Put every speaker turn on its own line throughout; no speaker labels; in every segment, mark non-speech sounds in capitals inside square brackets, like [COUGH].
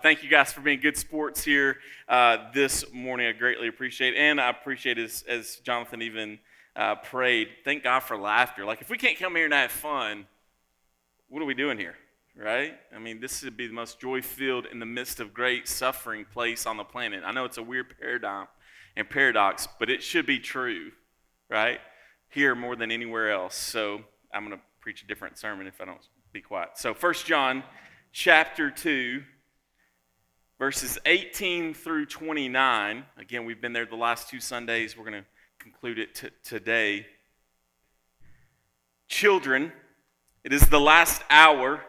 Thank you guys for being good sports here uh, this morning. I greatly appreciate it. And I appreciate as, as Jonathan even uh, prayed, thank God for laughter. Like, if we can't come here and have fun, what are we doing here? Right? I mean, this would be the most joy filled in the midst of great suffering place on the planet. I know it's a weird paradigm and paradox, but it should be true, right? Here more than anywhere else. So I'm going to preach a different sermon if I don't be quiet. So, First John chapter 2 verses 18 through 29. Again, we've been there the last two Sundays. We're going to conclude it t- today. Children, it is the last hour.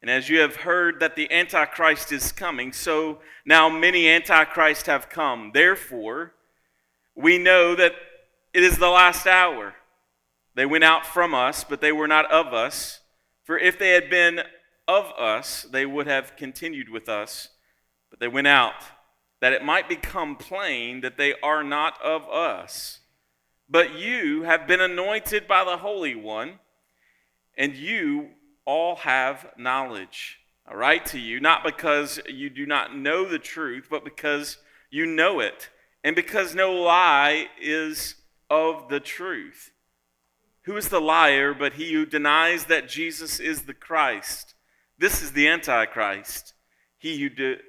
And as you have heard that the Antichrist is coming, so now many Antichrists have come. Therefore, we know that it is the last hour. They went out from us, but they were not of us. For if they had been of us, they would have continued with us. But they went out that it might become plain that they are not of us. But you have been anointed by the Holy One, and you all have knowledge. I write to you not because you do not know the truth, but because you know it, and because no lie is of the truth. Who is the liar but he who denies that Jesus is the Christ? This is the Antichrist, he who de-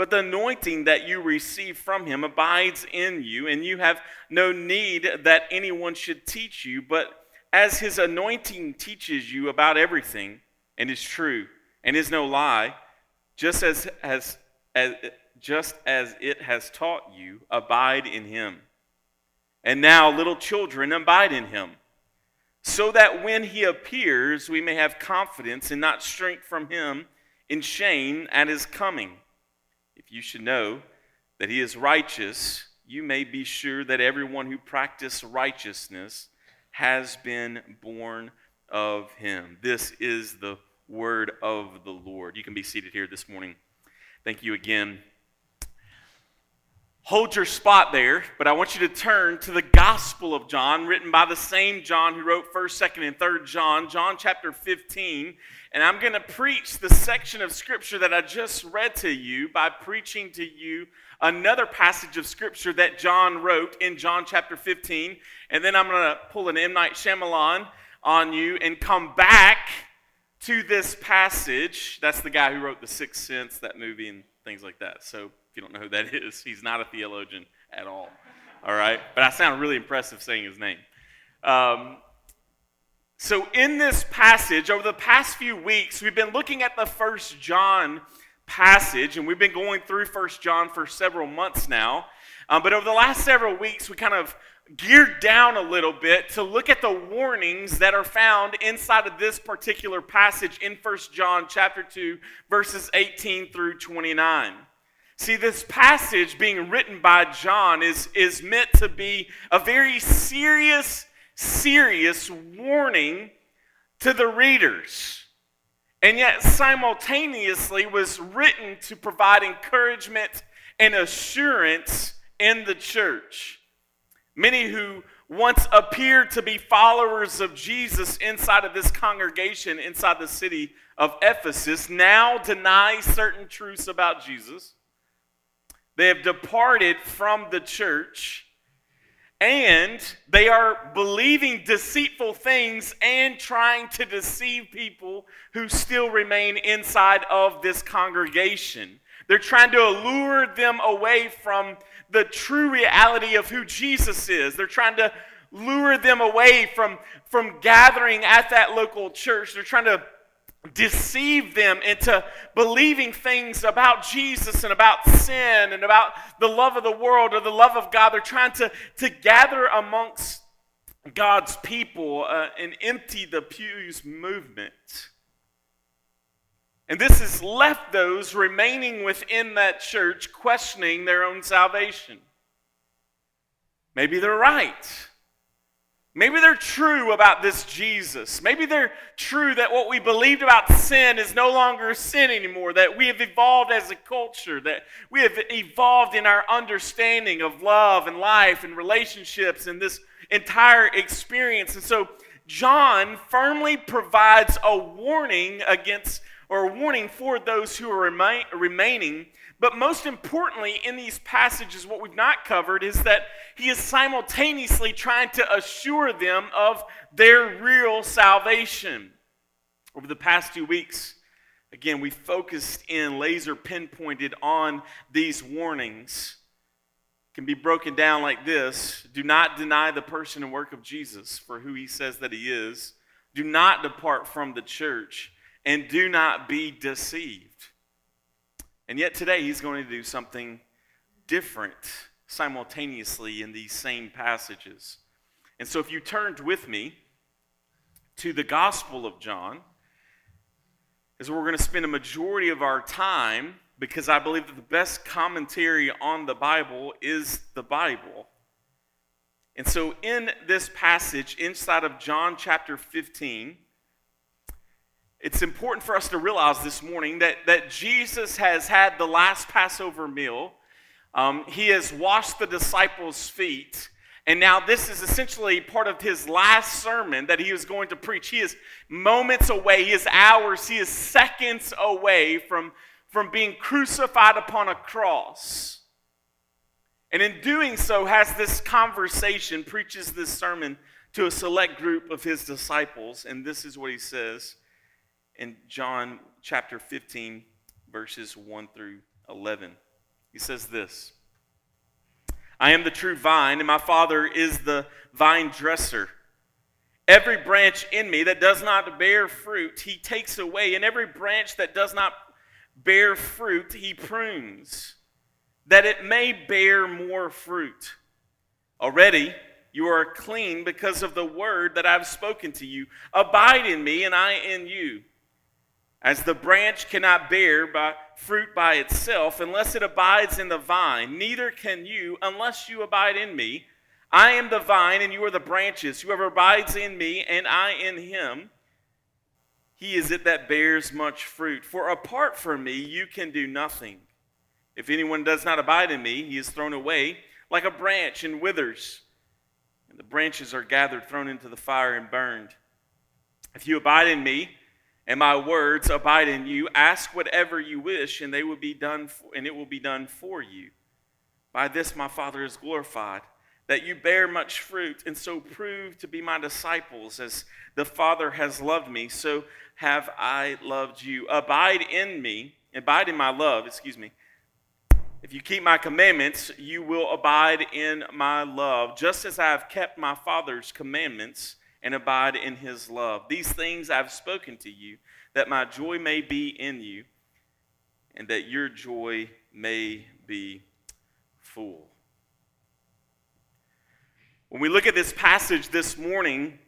But the anointing that you receive from him abides in you, and you have no need that anyone should teach you. But as his anointing teaches you about everything, and is true, and is no lie, just as, as, as, just as it has taught you, abide in him. And now, little children, abide in him, so that when he appears, we may have confidence and not shrink from him in shame at his coming you should know that he is righteous, you may be sure that everyone who practices righteousness has been born of him. This is the word of the Lord. You can be seated here this morning. Thank you again. Hold your spot there, but I want you to turn to the Gospel of John, written by the same John who wrote 1st, 2nd, and 3rd John, John chapter 15. And I'm going to preach the section of Scripture that I just read to you by preaching to you another passage of Scripture that John wrote in John chapter 15. And then I'm going to pull an M. Night Shyamalan on you and come back to this passage. That's the guy who wrote The Sixth Sense, that movie, and things like that. So if you don't know who that [LAUGHS] is, he's not a theologian at all. All right? But I sound really impressive saying his name. Um, so, in this passage, over the past few weeks, we've been looking at the first John passage, and we've been going through First John for several months now. Um, but over the last several weeks, we kind of geared down a little bit to look at the warnings that are found inside of this particular passage in First John chapter 2, verses 18 through 29. See, this passage being written by John is, is meant to be a very serious serious warning to the readers, and yet simultaneously was written to provide encouragement and assurance in the church. Many who once appeared to be followers of Jesus inside of this congregation, inside the city of Ephesus, now deny certain truths about Jesus. They have departed from the church and they are believing deceitful things and trying to deceive people who still remain inside of this congregation. They're trying to allure them away from the true reality of who Jesus is. They're trying to lure them away from, from gathering at that local church. They're trying to deceive them into believing things about Jesus and about sin and about the love of the world or the love of God. They're trying to, to gather amongst God's people uh, and empty the pews movement. And this has left those remaining within that church questioning their own salvation. Maybe they're right. Maybe they're true about this Jesus. Maybe they're true that what we believed about sin is no longer sin anymore, that we have evolved as a culture, that we have evolved in our understanding of love and life and relationships and this entire experience. And so John firmly provides a warning against or a warning for those who are remain, remaining. But most importantly, in these passages, what we've not covered is that he is simultaneously trying to assure them of their real salvation. Over the past two weeks, again, we focused in laser pinpointed on these warnings. Can be broken down like this Do not deny the person and work of Jesus for who he says that he is. Do not depart from the church and do not be deceived. And yet today he's going to do something different simultaneously in these same passages. And so if you turned with me to the Gospel of John, is where we're going to spend a majority of our time because I believe that the best commentary on the Bible is the Bible. And so, in this passage inside of John chapter 15, it's important for us to realize this morning that, that Jesus has had the last Passover meal. Um, he has washed the disciples' feet. And now, this is essentially part of his last sermon that he is going to preach. He is moments away, he is hours, he is seconds away from, from being crucified upon a cross. And in doing so, has this conversation, preaches this sermon to a select group of his disciples. And this is what he says in John chapter 15, verses 1 through 11. He says this I am the true vine, and my Father is the vine dresser. Every branch in me that does not bear fruit, he takes away, and every branch that does not bear fruit, he prunes, that it may bear more fruit. Already, you are clean because of the word that I've spoken to you. Abide in me, and I in you. As the branch cannot bear by fruit by itself unless it abides in the vine, neither can you unless you abide in me. I am the vine, and you are the branches. Whoever abides in me, and I in him, he is it that bears much fruit. For apart from me, you can do nothing. If anyone does not abide in me, he is thrown away like a branch and withers. And the branches are gathered, thrown into the fire, and burned. If you abide in me, and my words abide in you. Ask whatever you wish, and they will be done, for, and it will be done for you. By this my Father is glorified, that you bear much fruit, and so prove to be my disciples, as the Father has loved me, so have I loved you. Abide in me, abide in my love, excuse me. If you keep my commandments, you will abide in my love, just as I have kept my Father's commandments and abide in his love. These things I've spoken to you, that my joy may be in you, and that your joy may be full. When we look at this passage this morning,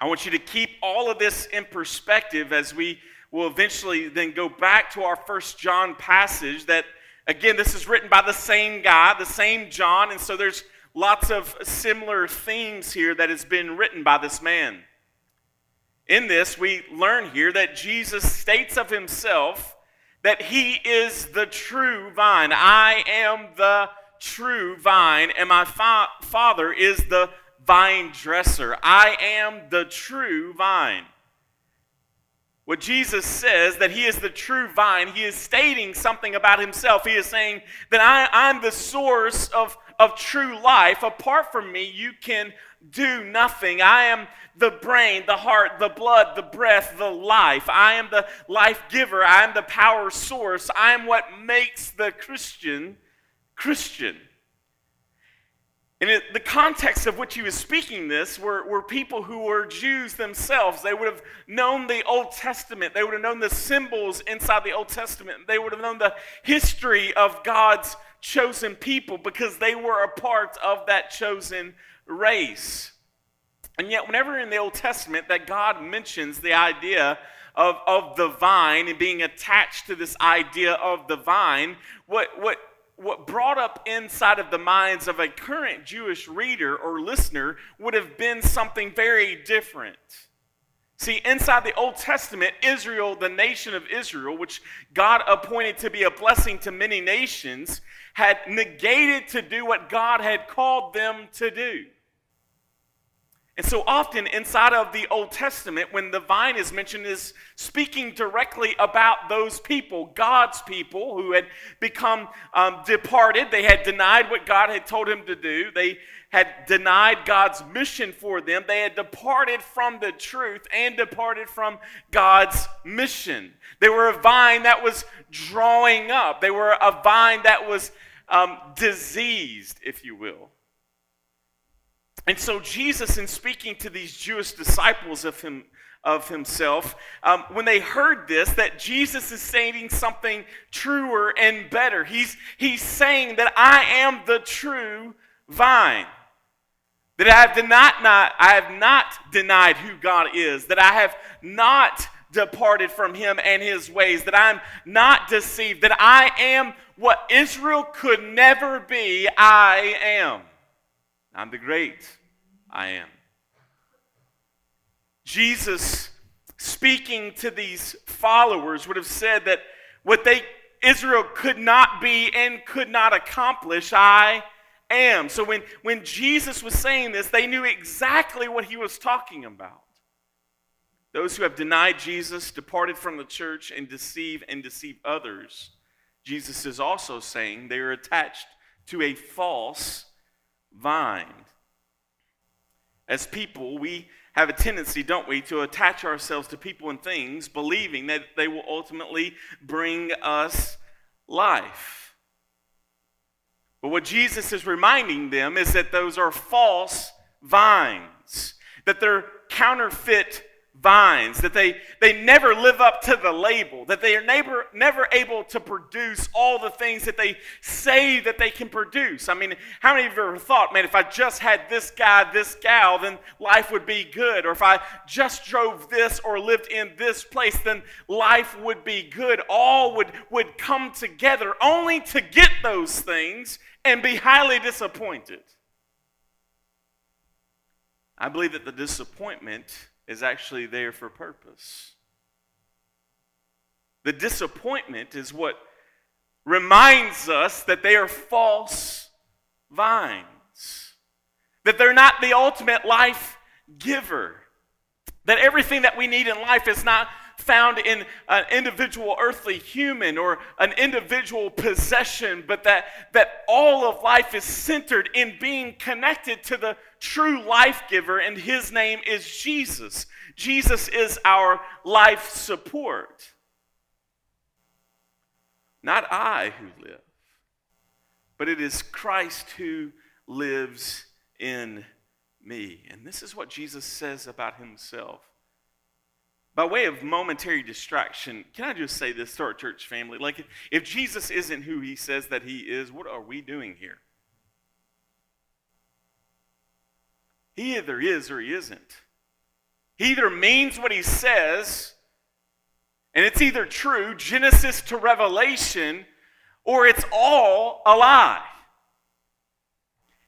I want you to keep all of this in perspective as we will eventually then go back to our first John passage that again this is written by the same guy, the same John, and so there's lots of similar themes here that has been written by this man. In this, we learn here that Jesus states of himself that he is the true vine. I am the true vine, and my fa- Father is the vine dresser. I am the true vine. What Jesus says that he is the true vine, he is stating something about himself. He is saying that I, am the source of of true life. Apart from me, you can do nothing. I am the brain, the heart, the blood, the breath, the life. I am the life giver. I am the power source. I am what makes the Christian Christian. And it, the context of which he was speaking this were, were people who were Jews themselves. They would have known the Old Testament. They would have known the symbols inside the Old Testament. They would have known the history of God's chosen people because they were a part of that chosen race. And yet, whenever in the Old Testament that God mentions the idea of, of the vine and being attached to this idea of the vine, what, what, what brought up inside of the minds of a current Jewish reader or listener would have been something very different. See, inside the Old Testament, Israel, the nation of Israel, which God appointed to be a blessing to many nations, had negated to do what God had called them to do. And so often inside of the Old Testament, when the vine is mentioned, is speaking directly about those people, God's people who had become um, departed. They had denied what God had told him to do. They had denied God's mission for them. They had departed from the truth and departed from God's mission. They were a vine that was drawing up. They were a vine that was um, diseased, if you will. And so, Jesus, in speaking to these Jewish disciples of him, of himself, um, when they heard this, that Jesus is saying something truer and better. He's, he's saying that I am the true vine. That I have, denied, not, I have not denied who God is. That I have not departed from him and his ways. That I'm not deceived. That I am what Israel could never be. I am. I'm the great I am. Jesus, speaking to these followers, would have said that what they Israel could not be and could not accomplish, I am. So when, when Jesus was saying this, they knew exactly what he was talking about. Those who have denied Jesus, departed from the church, and deceive and deceive others, Jesus is also saying they are attached to a false vine. As people, we have a tendency, don't we, to attach ourselves to people and things, believing that they will ultimately bring us life. But what Jesus is reminding them is that those are false vines, that they're counterfeit vines, that they, they never live up to the label, that they are never, never able to produce all the things that they say that they can produce. I mean, how many of you ever thought, man, if I just had this guy, this gal, then life would be good? Or if I just drove this or lived in this place, then life would be good. All would, would come together only to get those things and be highly disappointed. I believe that the disappointment is actually there for purpose. The disappointment is what reminds us that they are false vines, that they're not the ultimate life giver, that everything that we need in life is not found in an individual earthly human or an individual possession, but that, that all of life is centered in being connected to the true life giver, and his name is Jesus. Jesus is our life support. Not I who live, but it is Christ who lives in me. And this is what Jesus says about himself. By way of momentary distraction, can I just say this to our church family? Like, if Jesus isn't who he says that he is, what are we doing here? He either is or he isn't. He either means what he says, and it's either true, Genesis to Revelation, or it's all a lie.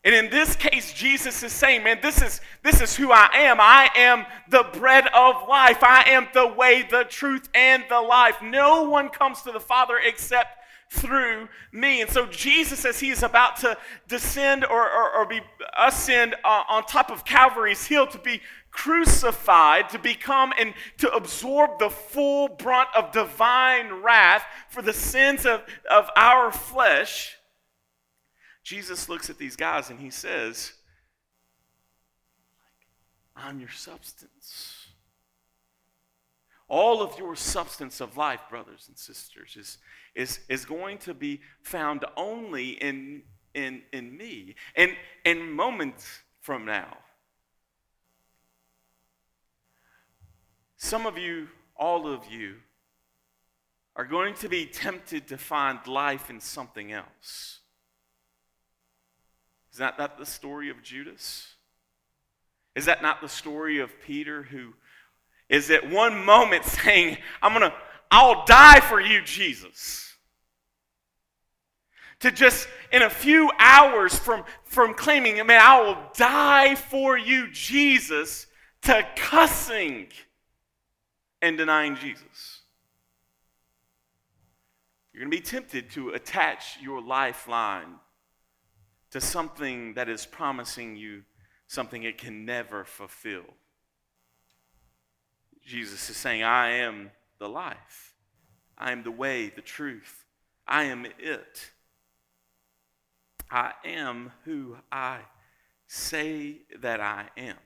And in this case, Jesus is saying, man, this is, this is who I am. I am the bread of life. I am the way, the truth, and the life. No one comes to the Father except through me. And so Jesus, as he is about to descend or, or, or be ascend uh, on top of Calvary's hill to be crucified, to become and to absorb the full brunt of divine wrath for the sins of, of our flesh, Jesus looks at these guys and he says, I'm your substance. All of your substance of life, brothers and sisters, is, is, is going to be found only in, in, in me. And, and moments from now, some of you, all of you, are going to be tempted to find life in something else. Is that not the story of Judas? Is that not the story of Peter who is at one moment [LAUGHS] saying, I'm going to, I'll die for you, Jesus. To just in a few hours from, from claiming, man, I will die for you, Jesus, to cussing and denying Jesus. You're going to be tempted to attach your lifeline to something that is promising you something it can never fulfill. Jesus is saying, I am the life. I am the way, the truth. I am it. I am who I say that I am.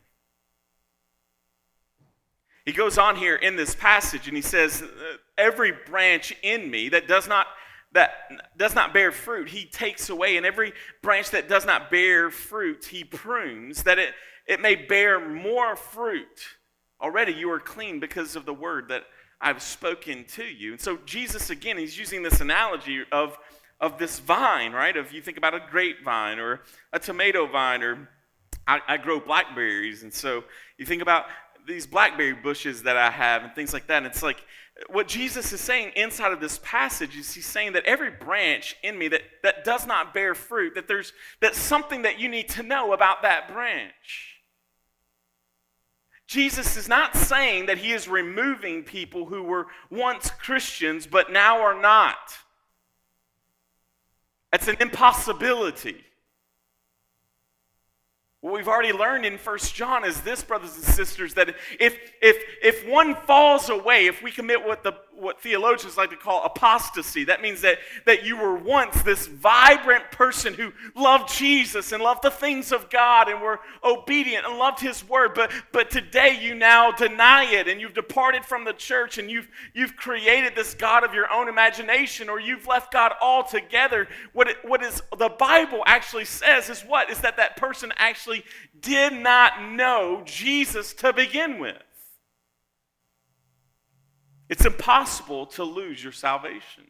He goes on here in this passage and he says, uh, Every branch in me that does not that does not bear fruit, he takes away. And every branch that does not bear fruit, he prunes, that it, it may bear more fruit. Already you are clean because of the word that I've spoken to you. And so Jesus, again, he's using this analogy of, of this vine, right? If you think about a grapevine or a tomato vine, or I, I grow blackberries. And so you think about these blackberry bushes that I have and things like that. And it's like what Jesus is saying inside of this passage is he's saying that every branch in me that, that does not bear fruit, that there's that's something that you need to know about that branch. Jesus is not saying that he is removing people who were once Christians but now are not. That's an impossibility. What we've already learned in First John is this, brothers and sisters, that if, if, if one falls away, if we commit what, the, what theologians like to call apostasy, that means that, that you were once this vibrant person who loved Jesus and loved the things of God and were obedient and loved His Word, but, but today you now deny it and you've departed from the church and you've, you've created this God of your own imagination or you've left God altogether. What, it, what is, the Bible actually says is what? Is that that person actually actually did not know Jesus to begin with. It's impossible to lose your salvation,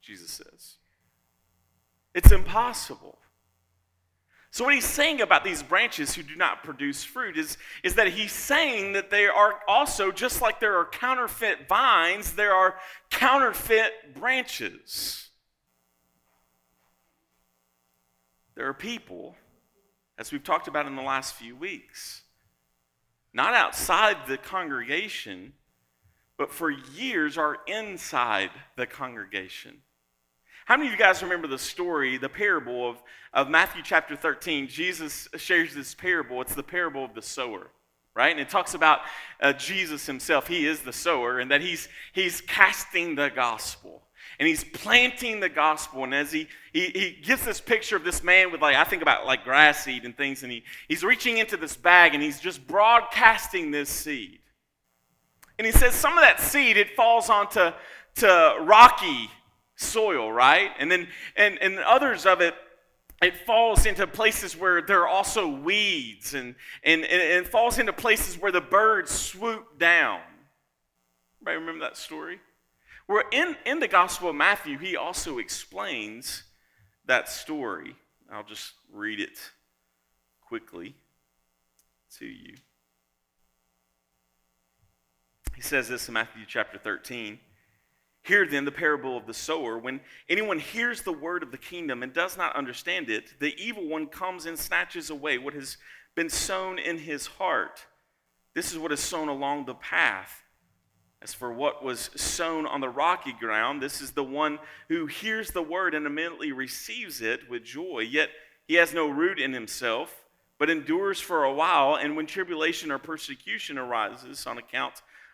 Jesus says. It's impossible. So, what he's saying about these branches who do not produce fruit is, is that he's saying that they are also, just like there are counterfeit vines, there are counterfeit branches. There are people as we've talked about in the last few weeks. Not outside the congregation, but for years are inside the congregation. How many of you guys remember the story, the parable of, of Matthew chapter 13? Jesus shares this parable. It's the parable of the sower, right? And it talks about uh, Jesus himself. He is the sower, and that he's, he's casting the gospel and he's planting the gospel. And as he, he, he gives this picture of this man with, like, I think about like grass seed and things, and he, he's reaching into this bag and he's just broadcasting this seed. And he says some of that seed, it falls onto to rocky soil, right? And then, and, and others of it, it falls into places where there are also weeds and, and, and it falls into places where the birds swoop down. Everybody remember that story? Where in, in the Gospel of Matthew, he also explains that story. I'll just read it quickly to you. He says this in Matthew chapter 13. Hear then the parable of the sower. When anyone hears the word of the kingdom and does not understand it, the evil one comes and snatches away what has been sown in his heart. This is what is sown along the path. As for what was sown on the rocky ground, this is the one who hears the word and immediately receives it with joy, yet he has no root in himself, but endures for a while, and when tribulation or persecution arises on account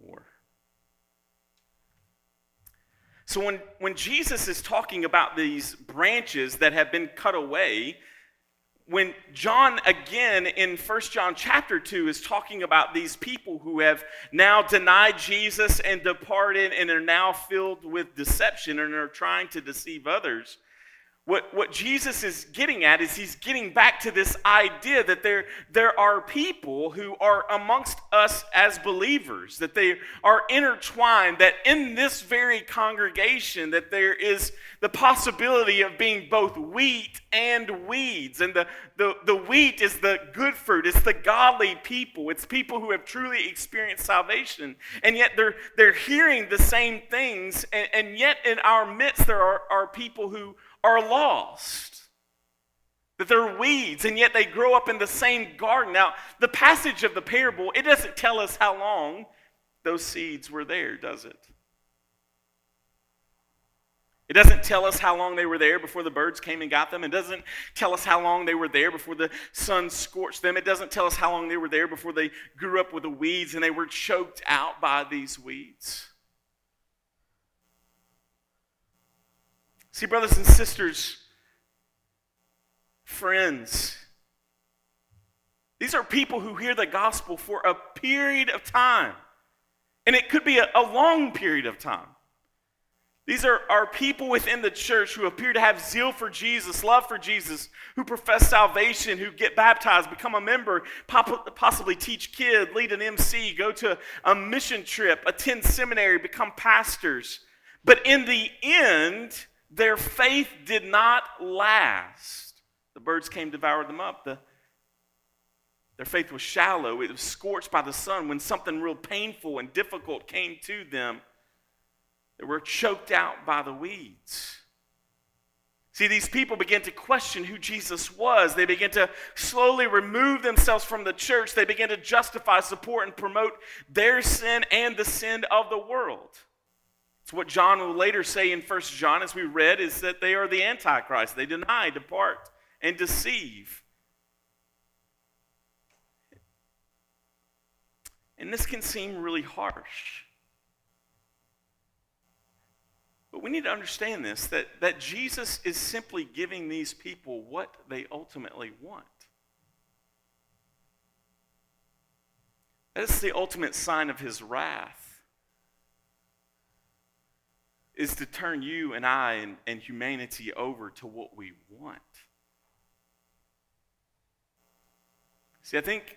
more. So when, when Jesus is talking about these branches that have been cut away, when John again in 1 John chapter 2 is talking about these people who have now denied Jesus and departed and are now filled with deception and are trying to deceive others, what, what Jesus is getting at is he's getting back to this idea that there, there are people who are amongst us as believers, that they are intertwined, that in this very congregation, that there is the possibility of being both wheat and weeds. And the, the, the wheat is the good fruit, it's the godly people, it's people who have truly experienced salvation. And yet they're, they're hearing the same things, and, and yet in our midst, there are, are people who are lost. That they're weeds, and yet they grow up in the same garden. Now, the passage of the parable, it doesn't tell us how long those seeds were there, does it? It doesn't tell us how long they were there before the birds came and got them. It doesn't tell us how long they were there before the sun scorched them. It doesn't tell us how long they were there before they grew up with the weeds and they were choked out by these weeds. See, brothers and sisters, friends, these are people who hear the gospel for a period of time. And it could be a, a long period of time. These are, are people within the church who appear to have zeal for Jesus, love for Jesus, who profess salvation, who get baptized, become a member, possibly teach kids, lead an MC, go to a mission trip, attend seminary, become pastors. But in the end, their faith did not last. The birds came, devoured them up. The, their faith was shallow. It was scorched by the sun. When something real painful and difficult came to them, they were choked out by the weeds. See, these people began to question who Jesus was. They began to slowly remove themselves from the church. They began to justify, support, and promote their sin and the sin of the world. What John will later say in 1 John, as we read, is that they are the Antichrist. They deny, depart, and deceive. And this can seem really harsh. But we need to understand this that, that Jesus is simply giving these people what they ultimately want. That is the ultimate sign of his wrath is to turn you and I and, and humanity over to what we want. See, I think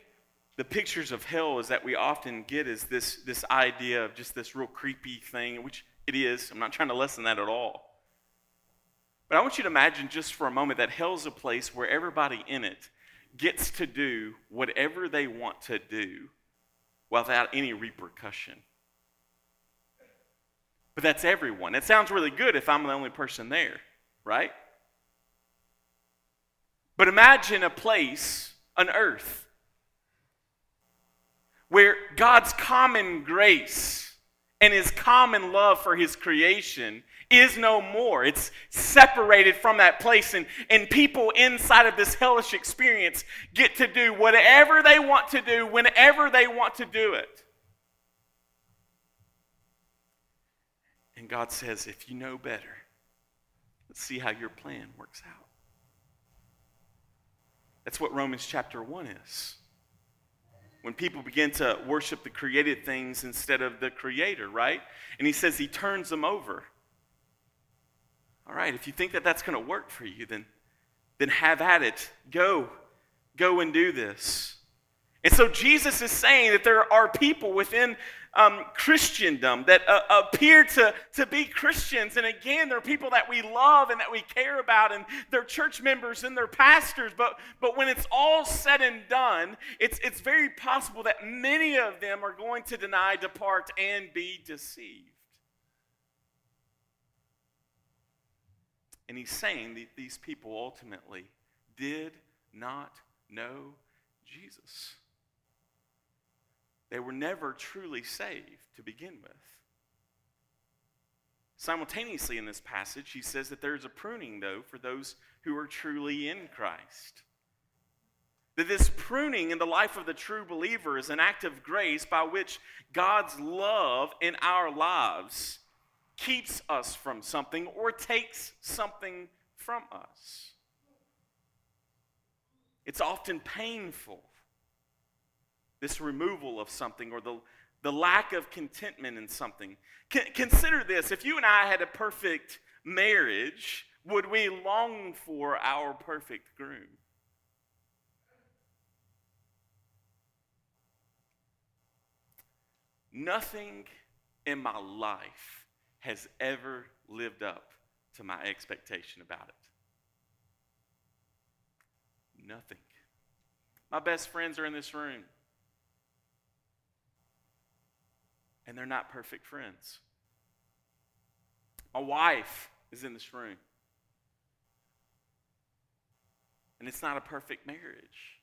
the pictures of hell is that we often get is this, this idea of just this real creepy thing, which it is. I'm not trying to lessen that at all. But I want you to imagine just for a moment that hell is a place where everybody in it gets to do whatever they want to do without any repercussion. But that's everyone. It sounds really good if I'm the only person there, right? But imagine a place, an earth, where God's common grace and his common love for his creation is no more. It's separated from that place, and, and people inside of this hellish experience get to do whatever they want to do whenever they want to do it. And God says, if you know better, let's see how your plan works out. That's what Romans chapter 1 is. When people begin to worship the created things instead of the creator, right? And he says he turns them over. All right, if you think that that's going to work for you, then, then have at it. Go. Go and do this. And so Jesus is saying that there are people within um, Christendom that uh, appear to, to be Christians. And again, they're people that we love and that we care about, and they're church members and they're pastors. But, but when it's all said and done, it's, it's very possible that many of them are going to deny, depart, and be deceived. And he's saying that these people ultimately did not know Jesus. They were never truly saved to begin with. Simultaneously, in this passage, he says that there's a pruning, though, for those who are truly in Christ. That this pruning in the life of the true believer is an act of grace by which God's love in our lives keeps us from something or takes something from us. It's often painful. This removal of something or the, the lack of contentment in something. Consider this if you and I had a perfect marriage, would we long for our perfect groom? Nothing in my life has ever lived up to my expectation about it. Nothing. My best friends are in this room. And they're not perfect friends. My wife is in this room. And it's not a perfect marriage.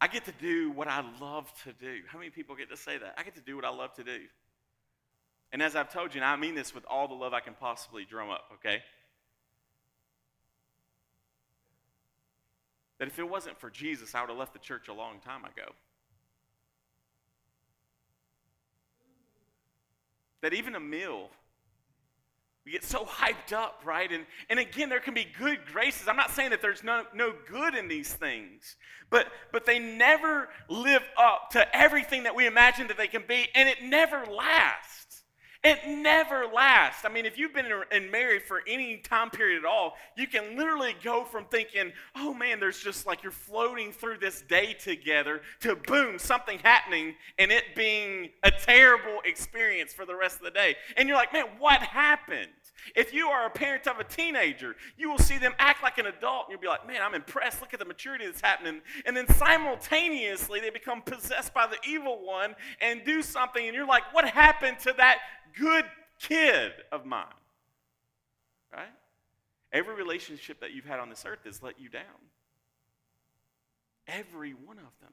I get to do what I love to do. How many people get to say that? I get to do what I love to do. And as I've told you, and I mean this with all the love I can possibly drum up, okay? That if it wasn't for Jesus, I would have left the church a long time ago. That even a meal we get so hyped up, right? And, and again, there can be good graces. I'm not saying that there's no, no good in these things, but, but they never live up to everything that we imagine that they can be, and it never lasts. It never lasts. I mean, if you've been in married for any time period at all, you can literally go from thinking, oh man, there's just like you're floating through this day together to boom, something happening and it being a terrible experience for the rest of the day. And you're like, man, what happened? If you are a parent of a teenager, you will see them act like an adult and you'll be like, man, I'm impressed. Look at the maturity that's happening. And then simultaneously, they become possessed by the evil one and do something. And you're like, what happened to that good kid of mine. Right? Every relationship that you've had on this earth has let you down. Every one of them.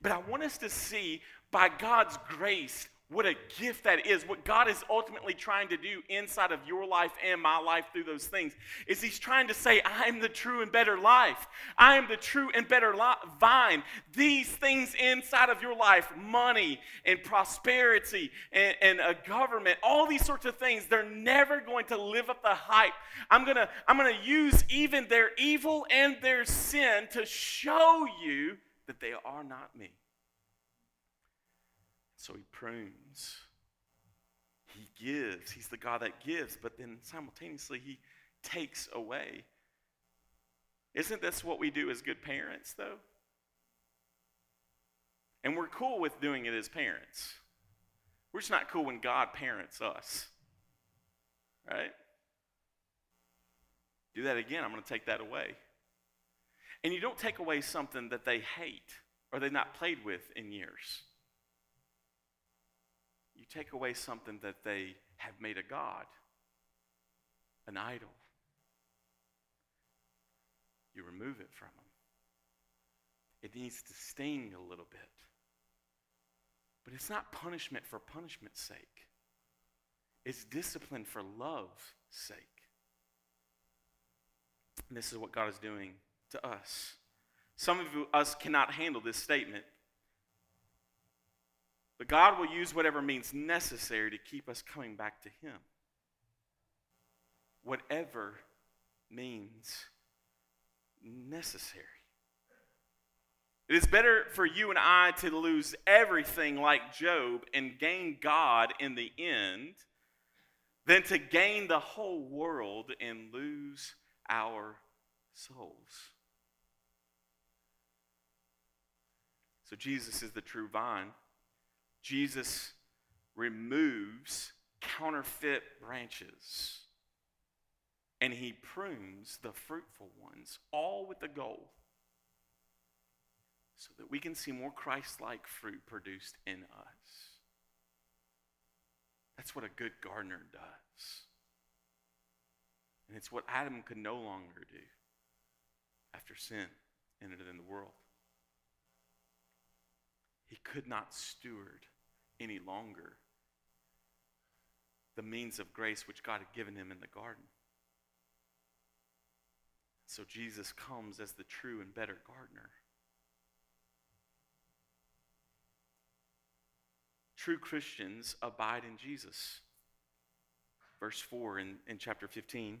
But I want us to see by God's grace what a gift that is. What God is ultimately trying to do inside of your life and my life through those things is He's trying to say, I am the true and better life. I am the true and better li- vine. These things inside of your life, money and prosperity and, and a government, all these sorts of things, they're never going to live up the hype. I'm going to I'm going to use even their evil and their sin to show you that they are not me. So he prunes. He gives. He's the God that gives, but then simultaneously he takes away. Isn't this what we do as good parents, though? And we're cool with doing it as parents. We're just not cool when God parents us. Right? Do that again, I'm going to take that away. And you don't take away something that they hate or they've not played with in years you take away something that they have made a God, an idol. You remove it from them. It needs to sting a little bit. But it's not punishment for punishment's sake. It's discipline for love's sake. And this is what God is doing to us. Some of us cannot handle this statement but God will use whatever means necessary to keep us coming back to Him. Whatever means necessary. It is better for you and I to lose everything like Job and gain God in the end than to gain the whole world and lose our souls. So, Jesus is the true vine. Jesus removes counterfeit branches and he prunes the fruitful ones, all with the goal so that we can see more Christ like fruit produced in us. That's what a good gardener does. And it's what Adam could no longer do after sin entered in the world. He could not steward any longer the means of grace which God had given him in the garden. So Jesus comes as the true and better gardener. True Christians abide in Jesus. Verse 4 in, in chapter 15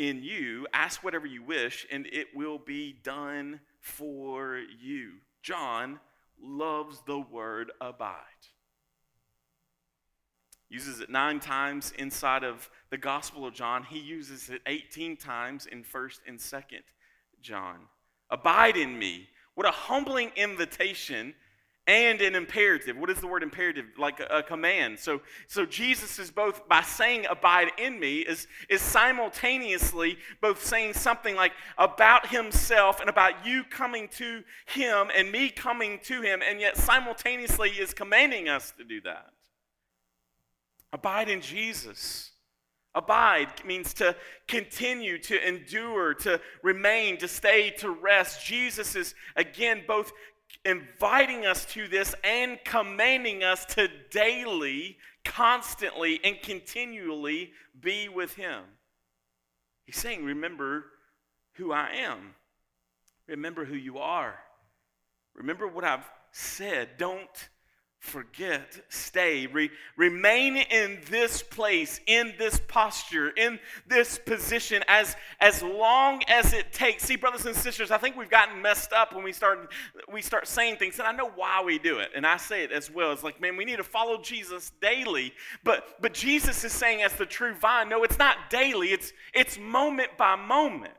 in you, ask whatever you wish, and it will be done for you. John loves the word abide. Uses it nine times inside of the Gospel of John. He uses it 18 times in 1st and 2nd John. Abide in me. What a humbling invitation and an imperative. What is the word imperative? Like a, a, command. So, so Jesus is both, by saying abide in me, is, is simultaneously both saying something like about himself and about you coming to him and me coming to him, and yet simultaneously is commanding us to do that. Abide in Jesus. Abide means to continue, to endure, to remain, to stay, to rest. Jesus is, again, both inviting us to this and commanding us to daily, constantly, and continually be with Him. He's saying, Remember who I am. Remember who you are. Remember what I've said. Don't forget, stay, re- remain in this place, in this posture, in this position as, as long as it takes. See, brothers and sisters, I think we've gotten messed up when we start, we start saying things, and I know why we do it, and I say it as well. It's like, man, we need to follow Jesus daily, but, but Jesus is saying as the true vine, no, it's not daily, it's, it's moment by moment.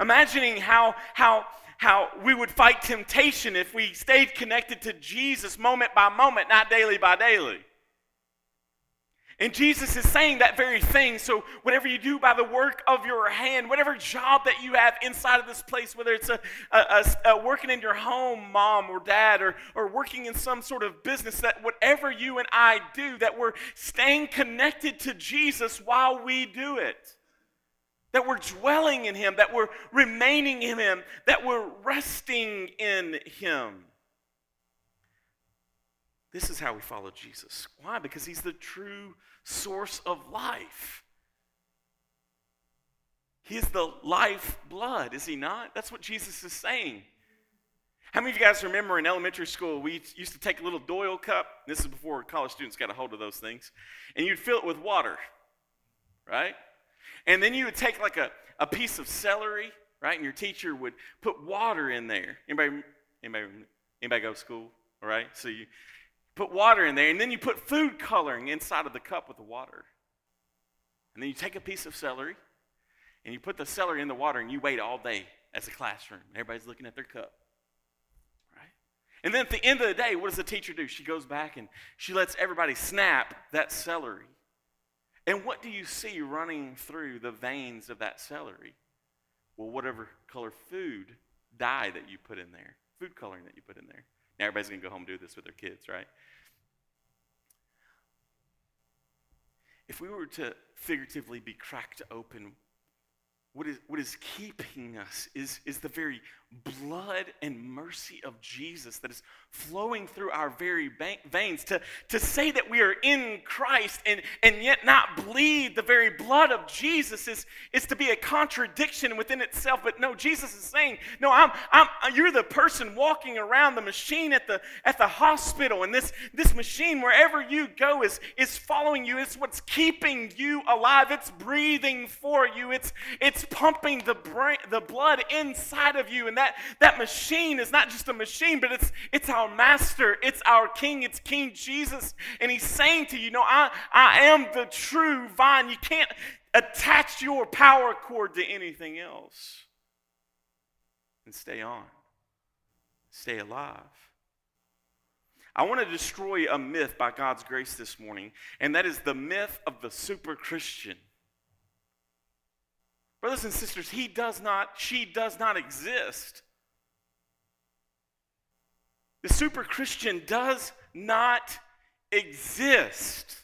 Imagining how, how how we would fight temptation if we stayed connected to Jesus moment by moment, not daily by daily. And Jesus is saying that very thing. So, whatever you do by the work of your hand, whatever job that you have inside of this place, whether it's a, a, a, a, working in your home, mom or dad, or, or working in some sort of business, that whatever you and I do, that we're staying connected to Jesus while we do it that we're dwelling in Him, that we're remaining in Him, that we're resting in Him. This is how we follow Jesus. Why? Because He's the true source of life. He is the life blood, is He not? That's what Jesus is saying. How many of you guys remember in elementary school, we used to take a little Doyle cup? This is before college students got a hold of those things. And you'd fill it with water, right? And then you would take like a, a piece of celery, right? And your teacher would put water in there. Anybody, anybody, anybody go to school? All right? So you put water in there, and then you put food coloring inside of the cup with the water. And then you take a piece of celery, and you put the celery in the water, and you wait all day as a classroom. Everybody's looking at their cup. Right? And then at the end of the day, what does the teacher do? She goes back and she lets everybody snap that celery. And what do you see running through the veins of that celery? Well, whatever color food dye that you put in there, food coloring that you put in there. Now, everybody's going to go home and do this with their kids, right? If we were to figuratively be cracked open, what is, what is keeping us is, is the very blood and mercy of Jesus that is flowing through our very veins. To, to say that we are in Christ and, and yet not bleed the very blood of Jesus is, is to be a contradiction within itself. But no, Jesus is saying, No, I'm, I'm, you're the person walking around the machine at the, at the hospital, and this, this machine, wherever you go, is, is following you. It's what's keeping you alive, it's breathing for you, it's, it's pumping the, brain, the blood inside of you. And that, that machine is not just a machine, but it's, it's our master, it's our king, it's King Jesus. And he's saying to you, No, I, I am the true vine. You can't attach your power cord to anything else. And stay on, stay alive. I want to destroy a myth by God's grace this morning, and that is the myth of the super Christian. Brothers and sisters, he does not, she does not exist. The super Christian does not exist.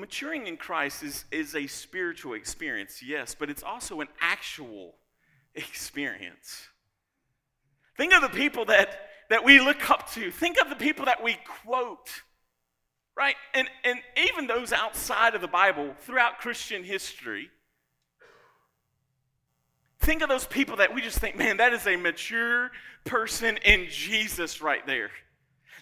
maturing in Christ is, is a spiritual experience, yes, but it's also an actual experience. Think of the people that, that we look up to, think of the people that we quote, right? And, and even those outside of the Bible throughout Christian history. Think of those people that we just think, man, that is a mature person in Jesus right there.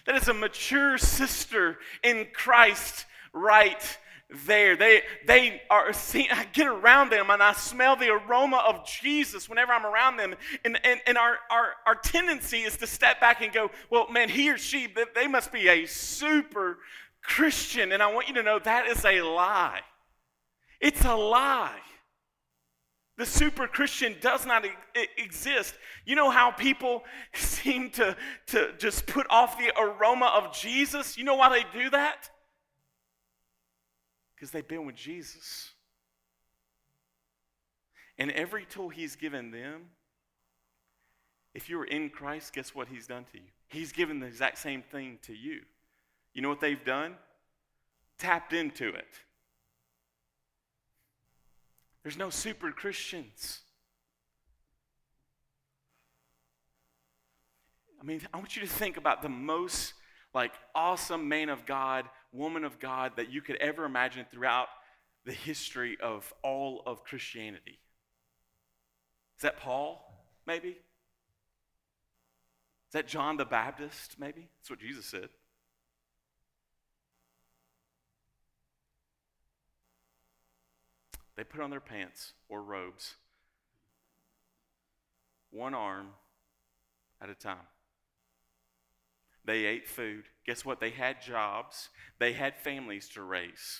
That is a mature sister in Christ right there. They, they are seen, I get around them and I smell the aroma of Jesus whenever I'm around them. And, and, and our, our, our tendency is to step back and go, well, man, he or she, they must be a super Christian. And I want you to know that is a lie. It's a lie. The super Christian does not exist. You know how people [LAUGHS] seem to, to just put off the aroma of Jesus? You know why they do that? Because they've been with Jesus. And every tool he's given them, if you're in Christ, guess what he's done to you? He's given the exact same thing to you. You know what they've done? Tapped into it. There's no super Christians. I mean, I want you to think about the most like awesome man of God, woman of God that you could ever imagine throughout the history of all of Christianity. Is that Paul, maybe? Is that John the Baptist, maybe? That's what Jesus said. They put on their pants or robes, one arm at a time. They ate food. Guess what? They had jobs. They had families to raise.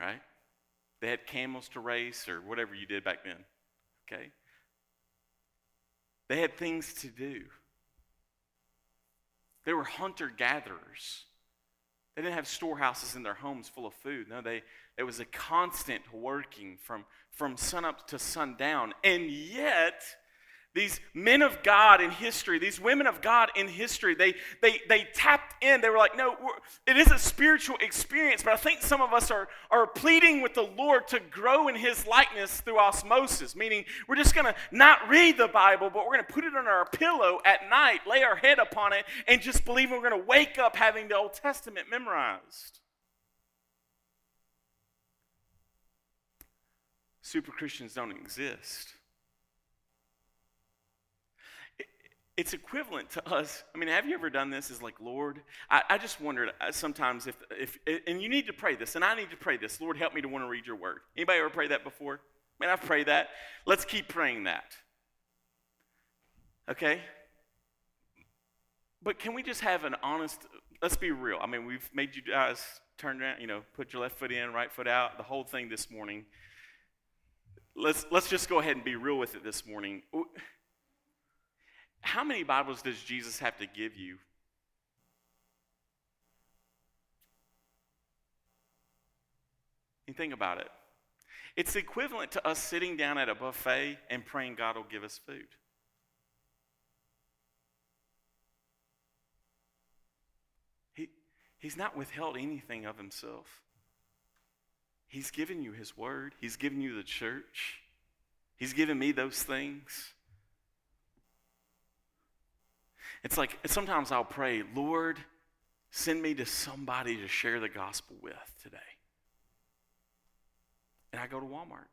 Right? They had camels to race or whatever you did back then. Okay? They had things to do. They were hunter gatherers. They didn't have storehouses in their homes full of food. No, they it was a constant working from, from sunup to sundown. And yet, these men of God in history, these women of God in history, they, they, they tapped in. They were like, no, it is a spiritual experience, but I think some of us are, are pleading with the Lord to grow in his likeness through osmosis, meaning we're just going to not read the Bible, but we're going to put it on our pillow at night, lay our head upon it, and just believe we're going to wake up having the Old Testament memorized. Super Christians don't exist. it's equivalent to us. I mean, have you ever done this? Is like, Lord, I, I, just wondered uh, sometimes if, if, and you need to pray this, and I need to pray this. Lord, help me to want to read your word. Anybody ever pray that before? Man, I've prayed that. Let's keep praying that. Okay? But can we just have an honest, let's be real. I mean, we've made you guys turn around, you know, put your left foot in, right foot out, the whole thing this morning. Let's, let's just go ahead and be real with it this morning how many Bibles does Jesus have to give you? You think about it. It's equivalent to us sitting down at a buffet and praying God will give us food. He, he's not withheld anything of himself. He's given you his word, he's given you the church, he's given me those things. It's like sometimes I'll pray, Lord, send me to somebody to share the gospel with today. And I go to Walmart.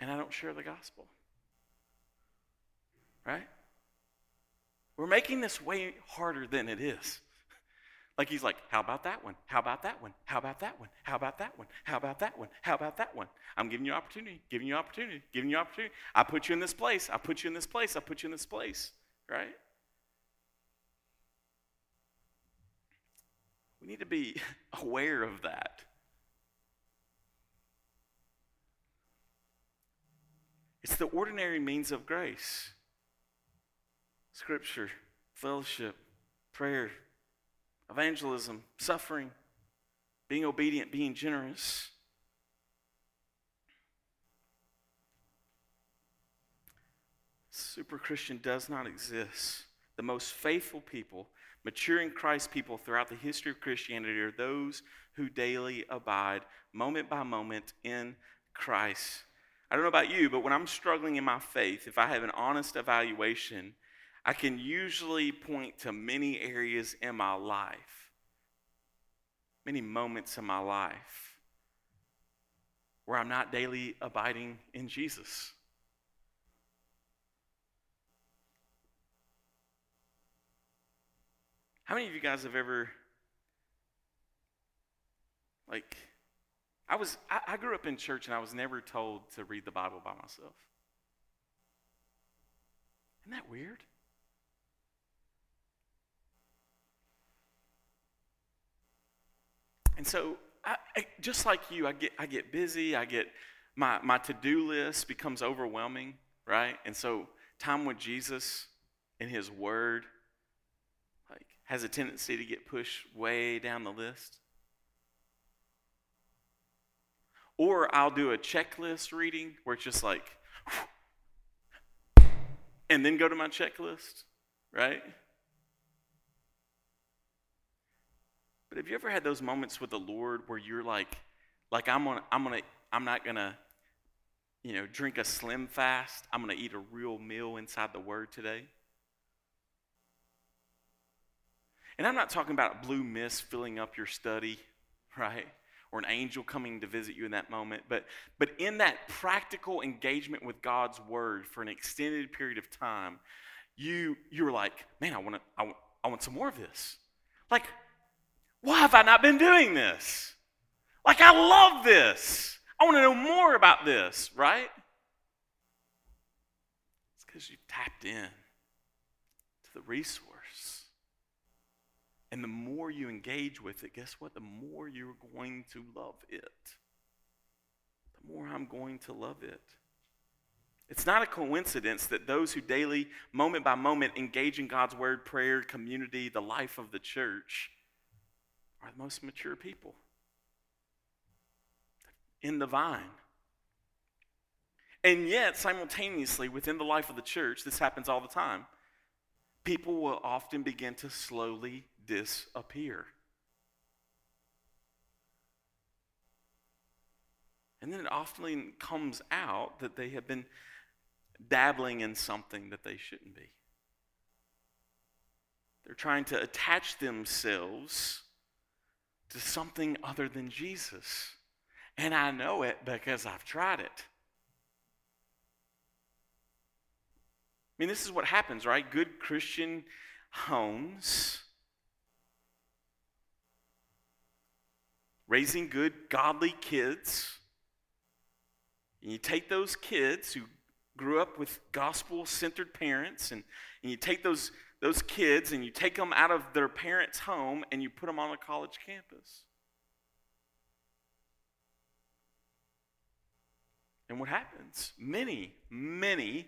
And I don't share the gospel. Right? We're making this way harder than it is. Like he's like, how about that one? How about that one? How about that one? How about that one? How about that one? How about that one? I'm giving you opportunity, giving you opportunity, giving you opportunity. I put you in this place. I put you in this place. I put you in this place. Right? We need to be [LAUGHS] aware of that. It's the ordinary means of grace scripture, fellowship, prayer, evangelism, suffering, being obedient, being generous. Super Christian does not exist. The most faithful people, Mature in Christ people throughout the history of Christianity are those who daily abide, moment by moment, in Christ. I don't know about you, but when I'm struggling in my faith, if I have an honest evaluation, I can usually point to many areas in my life, many moments in my life, where I'm not daily abiding in Jesus. How many of you guys have ever, like, I was, I, I, grew up in church and I was never told to read the Bible by myself. Isn't that weird? And so, I, I, just like you, I get, I get busy. I get my, my to-do list becomes overwhelming, right? And so, time with Jesus and His Word like, has a tendency to get pushed way down the list. Or I'll do a checklist reading where it's just like, and then go to my checklist, right? But have you ever had those moments with the Lord where you're like, like I'm gonna, I'm gonna, I'm not gonna, you know, drink a SlimFast. I'm gonna eat a real meal inside the Word today. And I'm not talking about blue mist filling up your study, [LAUGHS] right? Or an angel coming to visit you in that moment. But, but in that practical engagement with God's word for an extended period of time, you, you're like, man, I, wanna, I, I want some more of this. Like, why have I not been doing this? Like, I love this. I want to know more about this, right? It's because you tapped in to the resource. And the more you engage with it, guess what? The more you're going to love it. The more I'm going to love it. It's not a coincidence that those who daily, moment by moment, engage in God's word, prayer, community, the life of the church, are the most mature people in the vine. And yet, simultaneously, within the life of the church, this happens all the time. People will often begin to slowly disappear. And then it often comes out that they have been dabbling in something that they shouldn't be. They're trying to attach themselves to something other than Jesus. And I know it because I've tried it. I mean, this is what happens, right? Good Christian homes raising good, godly kids. And you take those kids who grew up with gospel centered parents, and, and you take those, those kids and you take them out of their parents' home and you put them on a college campus. And what happens? Many, many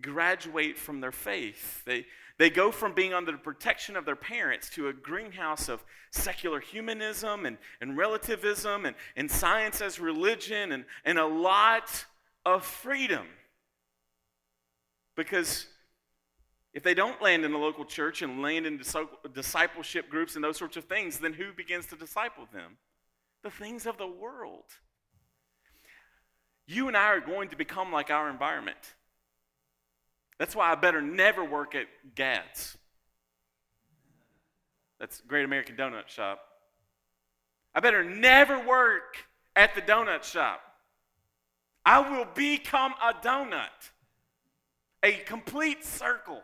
graduate from their faith. They, they go from being under the protection of their parents to a greenhouse of secular humanism and, and relativism and, and science as religion and, and a lot of freedom. Because if they don't land in the local church and land in discipleship groups and those sorts of things, then who begins to disciple them? The things of the world. You and I are going to become like our environment. That's why I better never work at Gads. That's Great American Donut Shop. I better never work at the donut shop. I will become a donut, a complete circle,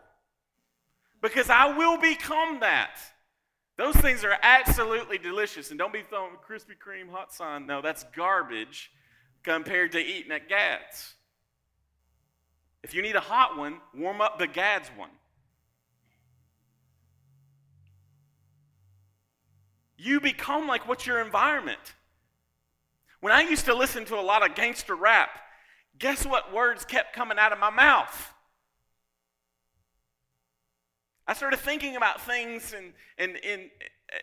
because I will become that. Those things are absolutely delicious. And don't be throwing Krispy Kreme hot sign. No, that's garbage compared to eating at Gads. If you need a hot one, warm up the Gads one. You become like what's your environment. When I used to listen to a lot of gangster rap, guess what words kept coming out of my mouth? I started thinking about things and, and, and uh,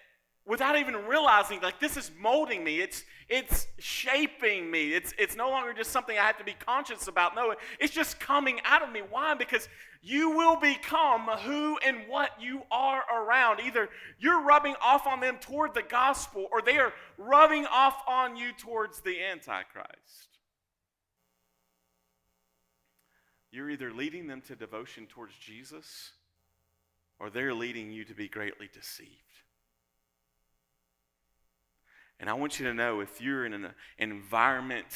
without even realizing like this is molding me. It's it's shaping me. It's it's no longer just something i have to be conscious about. No it's just coming out of me. Why? Because you will become who and what you are around. Either you're rubbing off on them toward the gospel or they are rubbing off on you towards the antichrist. You're either leading them to devotion towards jesus or they're leading you to be greatly deceived and I want you to know if you're in an environment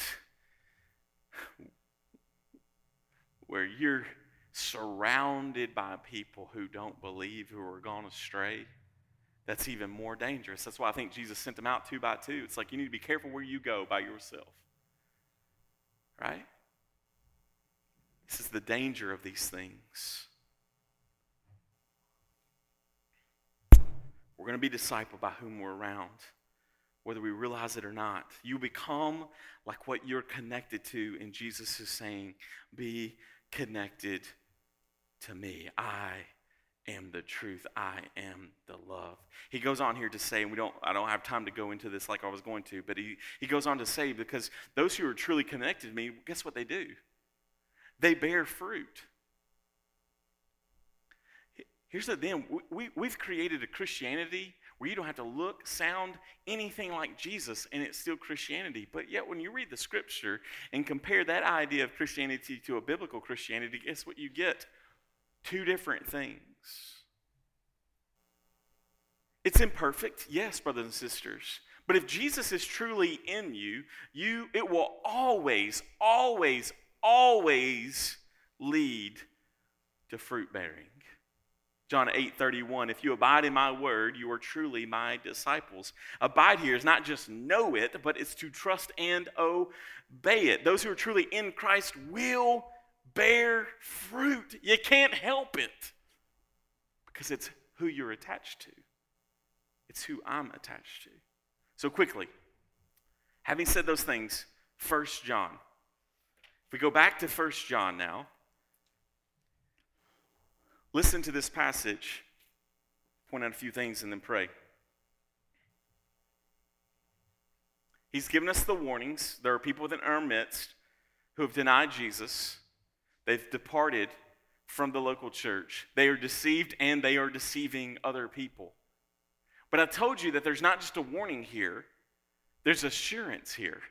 where you're surrounded by people who don't believe, who are gone astray, that's even more dangerous. That's why I think Jesus sent them out two by two. It's like you need to be careful where you go by yourself. Right? This is the danger of these things. We're going to be discipled by whom we're around whether we realize it or not. You become like what you're connected to, and Jesus is saying, Be connected to me. I am the truth. I am the love. He goes on here to say, and we don't I don't have time to go into this like I was going to, but he, he goes on to say, because those who are truly connected to me, guess what they do? They bear fruit. Here's the thing we, we've created a Christianity where you don't have to look, sound anything like Jesus, and it's still Christianity. But yet, when you read the scripture and compare that idea of Christianity to a biblical Christianity, guess what you get? Two different things. It's imperfect, yes, brothers and sisters. But if Jesus is truly in you, you it will always, always, always lead to fruit bearing. John 8 31, if you abide in my word, you are truly my disciples. Abide here is not just know it, but it's to trust and obey it. Those who are truly in Christ will bear fruit. You can't help it because it's who you're attached to, it's who I'm attached to. So, quickly, having said those things, First John. If we go back to First John now, Listen to this passage, point out a few things, and then pray. He's given us the warnings. There are people within our midst who have denied Jesus. They've departed from the local church. They are deceived and they are deceiving other people. But I told you that there's not just a warning here, there's assurance here.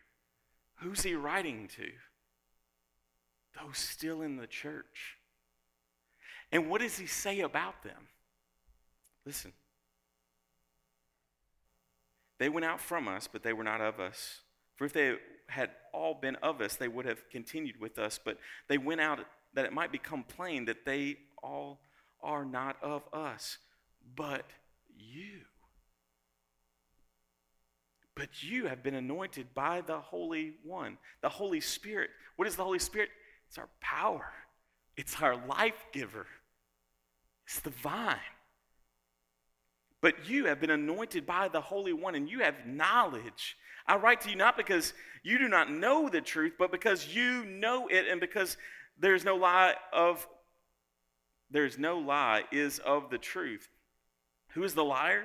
Who's he writing to? Those still in the church. And what does he say about them? Listen. They went out from us, but they were not of us. For if they had all been of us, they would have continued with us. But they went out that it might become plain that they all are not of us, but you. But you have been anointed by the Holy One, the Holy Spirit. What is the Holy Spirit? It's our power, it's our life giver. It's the vine. But you have been anointed by the Holy One and you have knowledge. I write to you not because you do not know the truth, but because you know it and because there's no lie of there's no lie is of the truth. Who is the liar?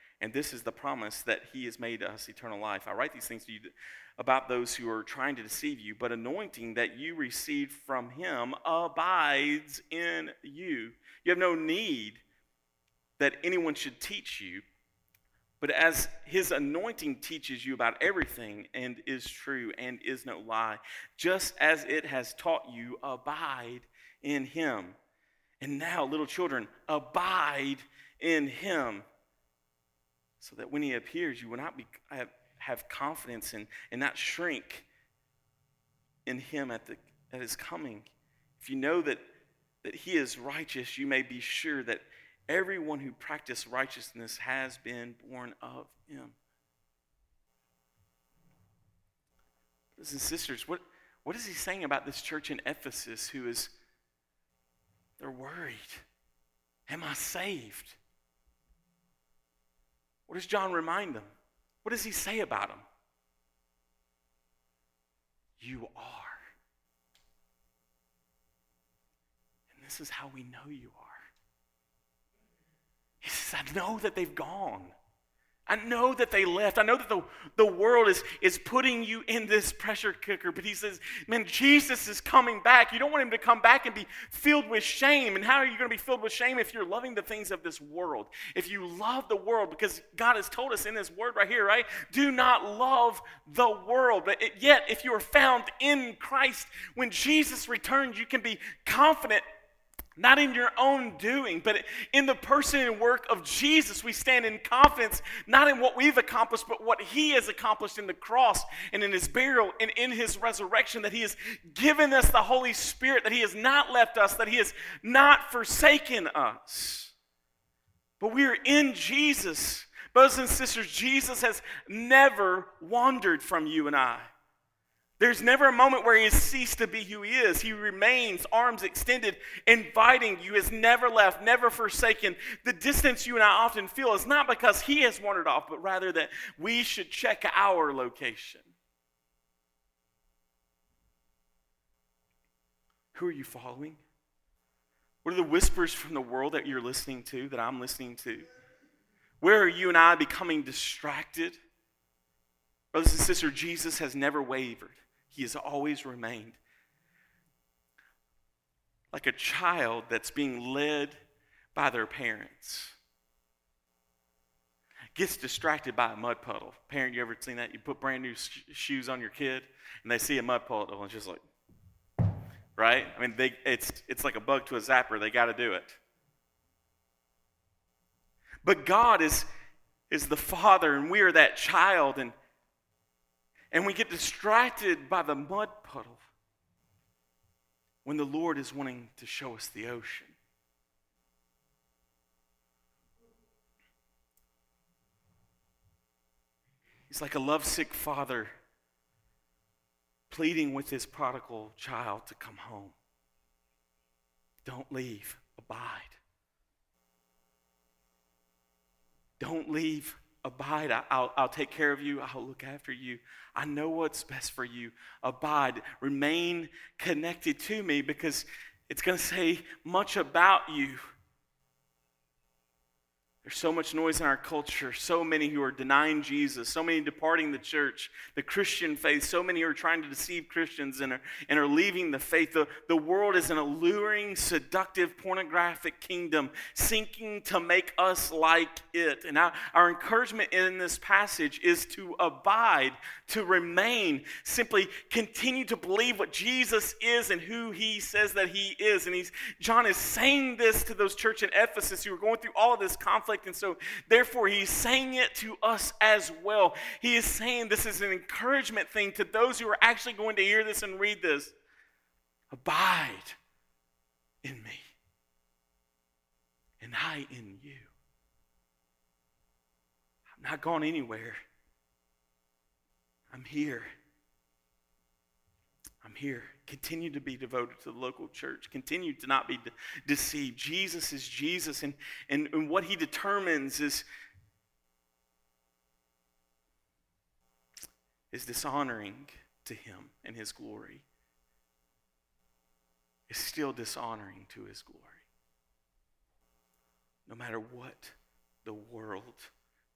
And this is the promise that He has made us eternal life. I write these things to you about those who are trying to deceive you, but anointing that you received from him abides in you. You have no need that anyone should teach you, but as his anointing teaches you about everything and is true and is no lie, just as it has taught you, abide in him. And now, little children, abide in him, so that when he appears, you will not be have confidence and, and not shrink in him at, the, at his coming. If you know that, that he is righteous, you may be sure that everyone who practices righteousness has been born of him. Brothers and sisters, what, what is he saying about this church in Ephesus who is, they're worried? Am I saved? What does John remind them? What does he say about them? You are. And this is how we know you are. He says, I know that they've gone. I know that they left. I know that the, the world is, is putting you in this pressure cooker. But he says, man, Jesus is coming back. You don't want him to come back and be filled with shame. And how are you going to be filled with shame if you're loving the things of this world? If you love the world, because God has told us in this word right here, right? Do not love the world. But it, yet, if you are found in Christ, when Jesus returns, you can be confident not in your own doing, but in the person and work of Jesus. We stand in confidence, not in what we've accomplished, but what He has accomplished in the cross and in His burial and in His resurrection. That He has given us the Holy Spirit, that He has not left us, that He has not forsaken us. But we are in Jesus. Brothers and sisters, Jesus has never wandered from you and I. There's never a moment where he has ceased to be who he is. He remains, arms extended, inviting you, has never left, never forsaken. The distance you and I often feel is not because he has wandered off, but rather that we should check our location. Who are you following? What are the whispers from the world that you're listening to, that I'm listening to? Where are you and I becoming distracted? Brothers and sisters, Jesus has never wavered. He has always remained. Like a child that's being led by their parents. Gets distracted by a mud puddle. Parent, you ever seen that? You put brand new sh- shoes on your kid and they see a mud puddle and it's just like, right? I mean, they, it's, it's like a bug to a zapper. They got to do it. But God is, is the father and we are that child and and we get distracted by the mud puddle when the Lord is wanting to show us the ocean. He's like a lovesick father pleading with his prodigal child to come home. Don't leave, abide. Don't leave, Abide. I'll, I'll take care of you. I'll look after you. I know what's best for you. Abide. Remain connected to me because it's going to say much about you there's so much noise in our culture, so many who are denying Jesus, so many departing the church, the Christian faith, so many who are trying to deceive Christians and are, and are leaving the faith. The, the world is an alluring, seductive, pornographic kingdom, seeking to make us like it. And our, our encouragement in this passage is to abide, to remain, simply continue to believe what Jesus is and who he says that he is. And he's, John is saying this to those church in Ephesus who are going through all of this conflict conflict. And so, therefore, he's saying it to us as well. He is saying this is an encouragement thing to those who are actually going to hear this and read this. Abide in me, and I in you. I'm not gone anywhere. I'm here. I'm here. Continue to be devoted to the local church. Continue to not be de- deceived. Jesus is Jesus, and, and, and what he determines is, is dishonoring to him and his glory. Is still dishonoring to his glory. No matter what the world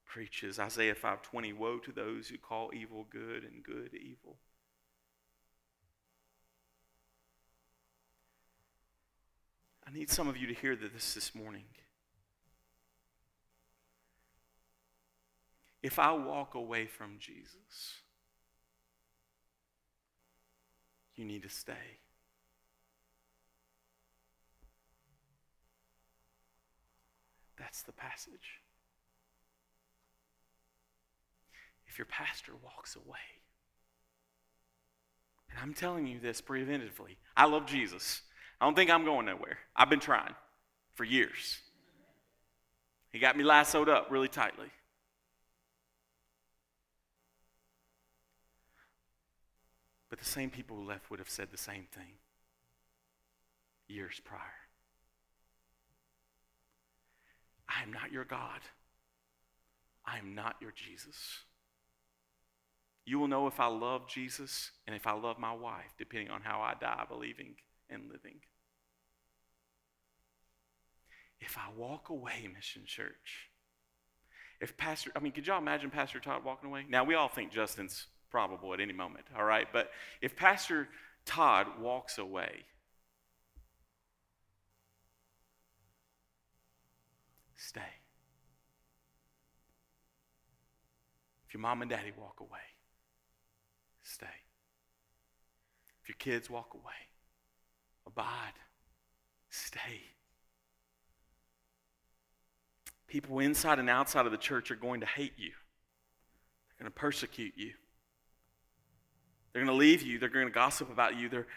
preaches. Isaiah 5:20 Woe to those who call evil good and good evil I need some of you to hear this this morning. If I walk away from Jesus, you need to stay. That's the passage. If your pastor walks away, and I'm telling you this preventively, I love Jesus. I don't think I'm going nowhere. I've been trying for years. He got me lassoed up really tightly. But the same people who left would have said the same thing years prior. I am not your God. I am not your Jesus. You will know if I love Jesus and if I love my wife, depending on how I die believing and living. If I walk away, Mission Church, if Pastor, I mean, could y'all imagine Pastor Todd walking away? Now, we all think Justin's probable at any moment, all right? But if Pastor Todd walks away, stay. If your mom and daddy walk away, stay. If your kids walk away, abide, stay. People inside and outside of the church are going to hate you. They're going to persecute you. They're going to leave you. They're going to gossip about you. They're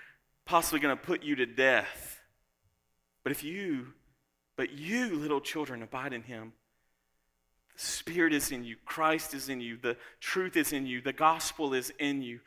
possibly going to put you to death. But if you, but you, little children, abide in him, the Spirit is in you, Christ is in you, the truth is in you, the gospel is in you.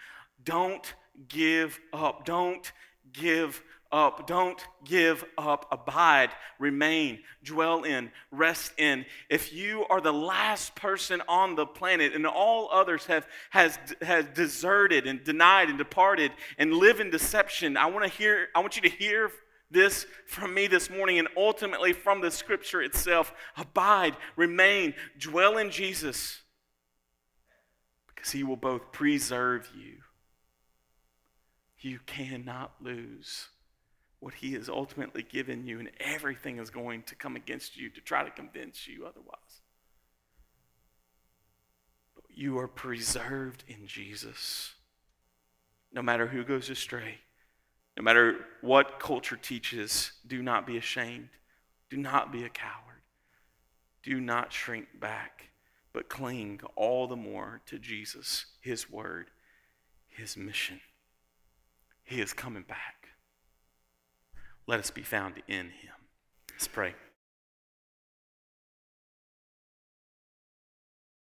Don't give up. Don't give up. Don't give up. Abide, remain, dwell in, rest in. If you are the last person on the planet and all others have has, has deserted and denied and departed and live in deception, I want to hear, I want you to hear this from me this morning and ultimately from the scripture itself. Abide, remain, dwell in Jesus because he will both preserve you. You cannot lose what he has ultimately given you, and everything is going to come against you to try to convince you otherwise. But you are preserved in Jesus. No matter who goes astray, no matter what culture teaches, do not be ashamed. Do not be a coward. Do not shrink back, but cling all the more to Jesus, his word, his mission. He is coming back. Let us be found in him. Let's pray.